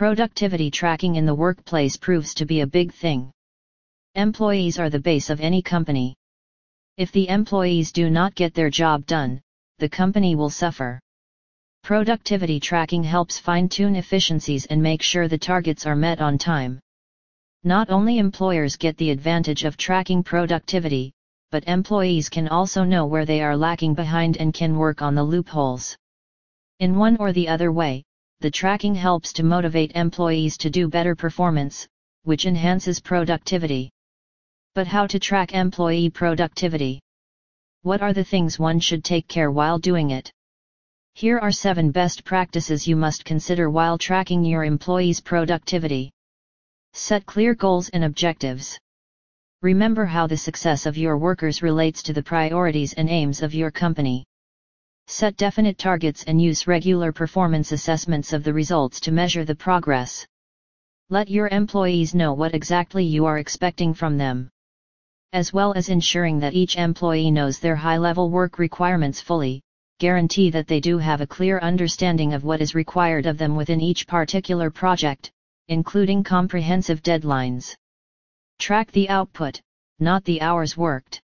Productivity tracking in the workplace proves to be a big thing. Employees are the base of any company. If the employees do not get their job done, the company will suffer. Productivity tracking helps fine-tune efficiencies and make sure the targets are met on time. Not only employers get the advantage of tracking productivity, but employees can also know where they are lacking behind and can work on the loopholes. In one or the other way, the tracking helps to motivate employees to do better performance, which enhances productivity. But how to track employee productivity? What are the things one should take care while doing it? Here are 7 best practices you must consider while tracking your employees' productivity. Set clear goals and objectives. Remember how the success of your workers relates to the priorities and aims of your company. Set definite targets and use regular performance assessments of the results to measure the progress. Let your employees know what exactly you are expecting from them. As well as ensuring that each employee knows their high-level work requirements fully, guarantee that they do have a clear understanding of what is required of them within each particular project, including comprehensive deadlines. Track the output, not the hours worked.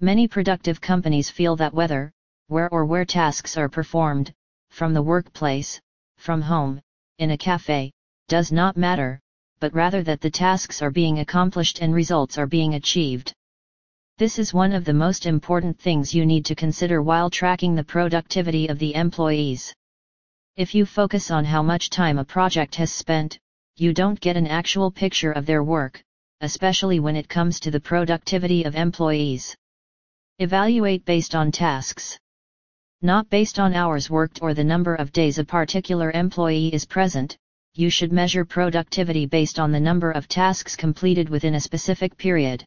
Many productive companies feel that whether, where or where tasks are performed, from the workplace, from home, in a cafe, does not matter, but rather that the tasks are being accomplished and results are being achieved. This is one of the most important things you need to consider while tracking the productivity of the employees. If you focus on how much time a project has spent, you don't get an actual picture of their work, especially when it comes to the productivity of employees. Evaluate based on tasks. Not based on hours worked or the number of days a particular employee is present, you should measure productivity based on the number of tasks completed within a specific period.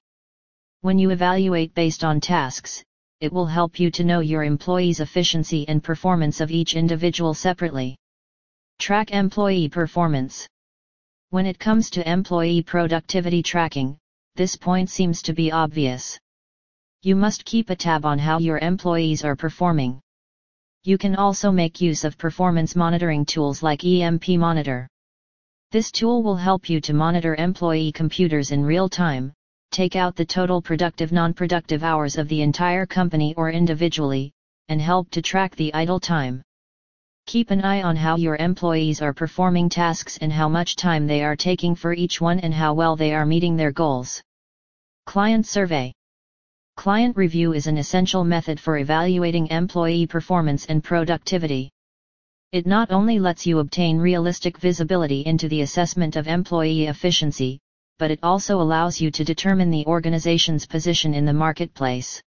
When you evaluate based on tasks, it will help you to know your employees' efficiency and performance of each individual separately. Track employee performance. When it comes to employee productivity tracking, this point seems to be obvious. You must keep a tab on how your employees are performing. You can also make use of performance monitoring tools like EMP Monitor. This tool will help you to monitor employee computers in real time, take out the total productive non-productive hours of the entire company or individually, and help to track the idle time. Keep an eye on how your employees are performing tasks and how much time they are taking for each one and how well they are meeting their goals. Client Survey Client review is an essential method for evaluating employee performance and productivity. It not only lets you obtain realistic visibility into the assessment of employee efficiency, but it also allows you to determine the organization's position in the marketplace.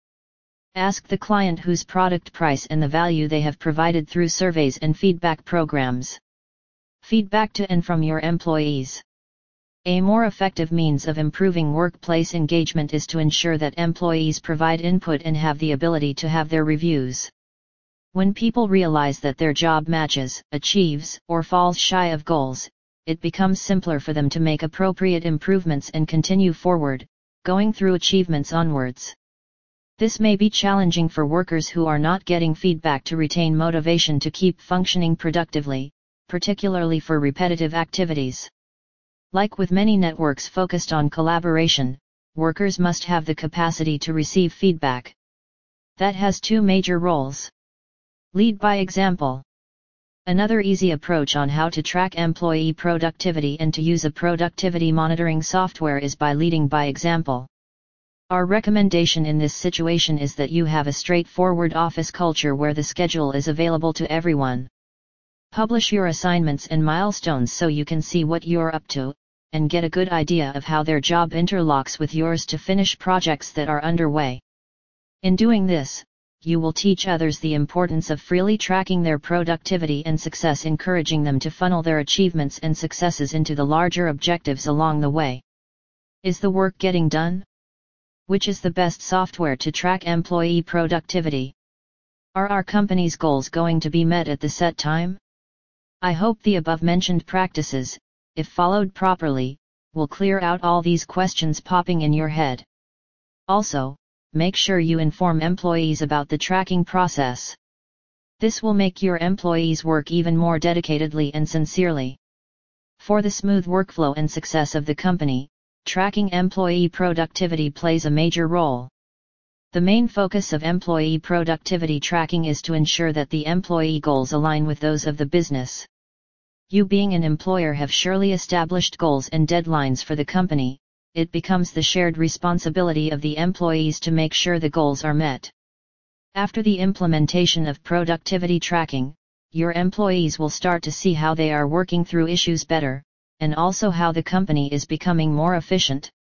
Ask the client whose product price and the value they have provided through surveys and feedback programs. Feedback to and from your employees. A more effective means of improving workplace engagement is to ensure that employees provide input and have the ability to have their reviews. When people realize that their job matches, achieves, or falls shy of goals, it becomes simpler for them to make appropriate improvements and continue forward, going through achievements onwards. This may be challenging for workers who are not getting feedback to retain motivation to keep functioning productively, particularly for repetitive activities. Like with many networks focused on collaboration, workers must have the capacity to receive feedback. That has two major roles. Lead by example. Another easy approach on how to track employee productivity and to use a productivity monitoring software is by leading by example. Our recommendation in this situation is that you have a straightforward office culture where the schedule is available to everyone. Publish your assignments and milestones so you can see what you're up to, and get a good idea of how their job interlocks with yours to finish projects that are underway. In doing this, you will teach others the importance of freely tracking their productivity and success encouraging them to funnel their achievements and successes into the larger objectives along the way. Is the work getting done? Which is the best software to track employee productivity? Are our company's goals going to be met at the set time? I hope the above mentioned practices, if followed properly, will clear out all these questions popping in your head. Also, make sure you inform employees about the tracking process. This will make your employees work even more dedicatedly and sincerely. For the smooth workflow and success of the company, tracking employee productivity plays a major role. The main focus of employee productivity tracking is to ensure that the employee goals align with those of the business. You being an employer have surely established goals and deadlines for the company, it becomes the shared responsibility of the employees to make sure the goals are met. After the implementation of productivity tracking, your employees will start to see how they are working through issues better, and also how the company is becoming more efficient.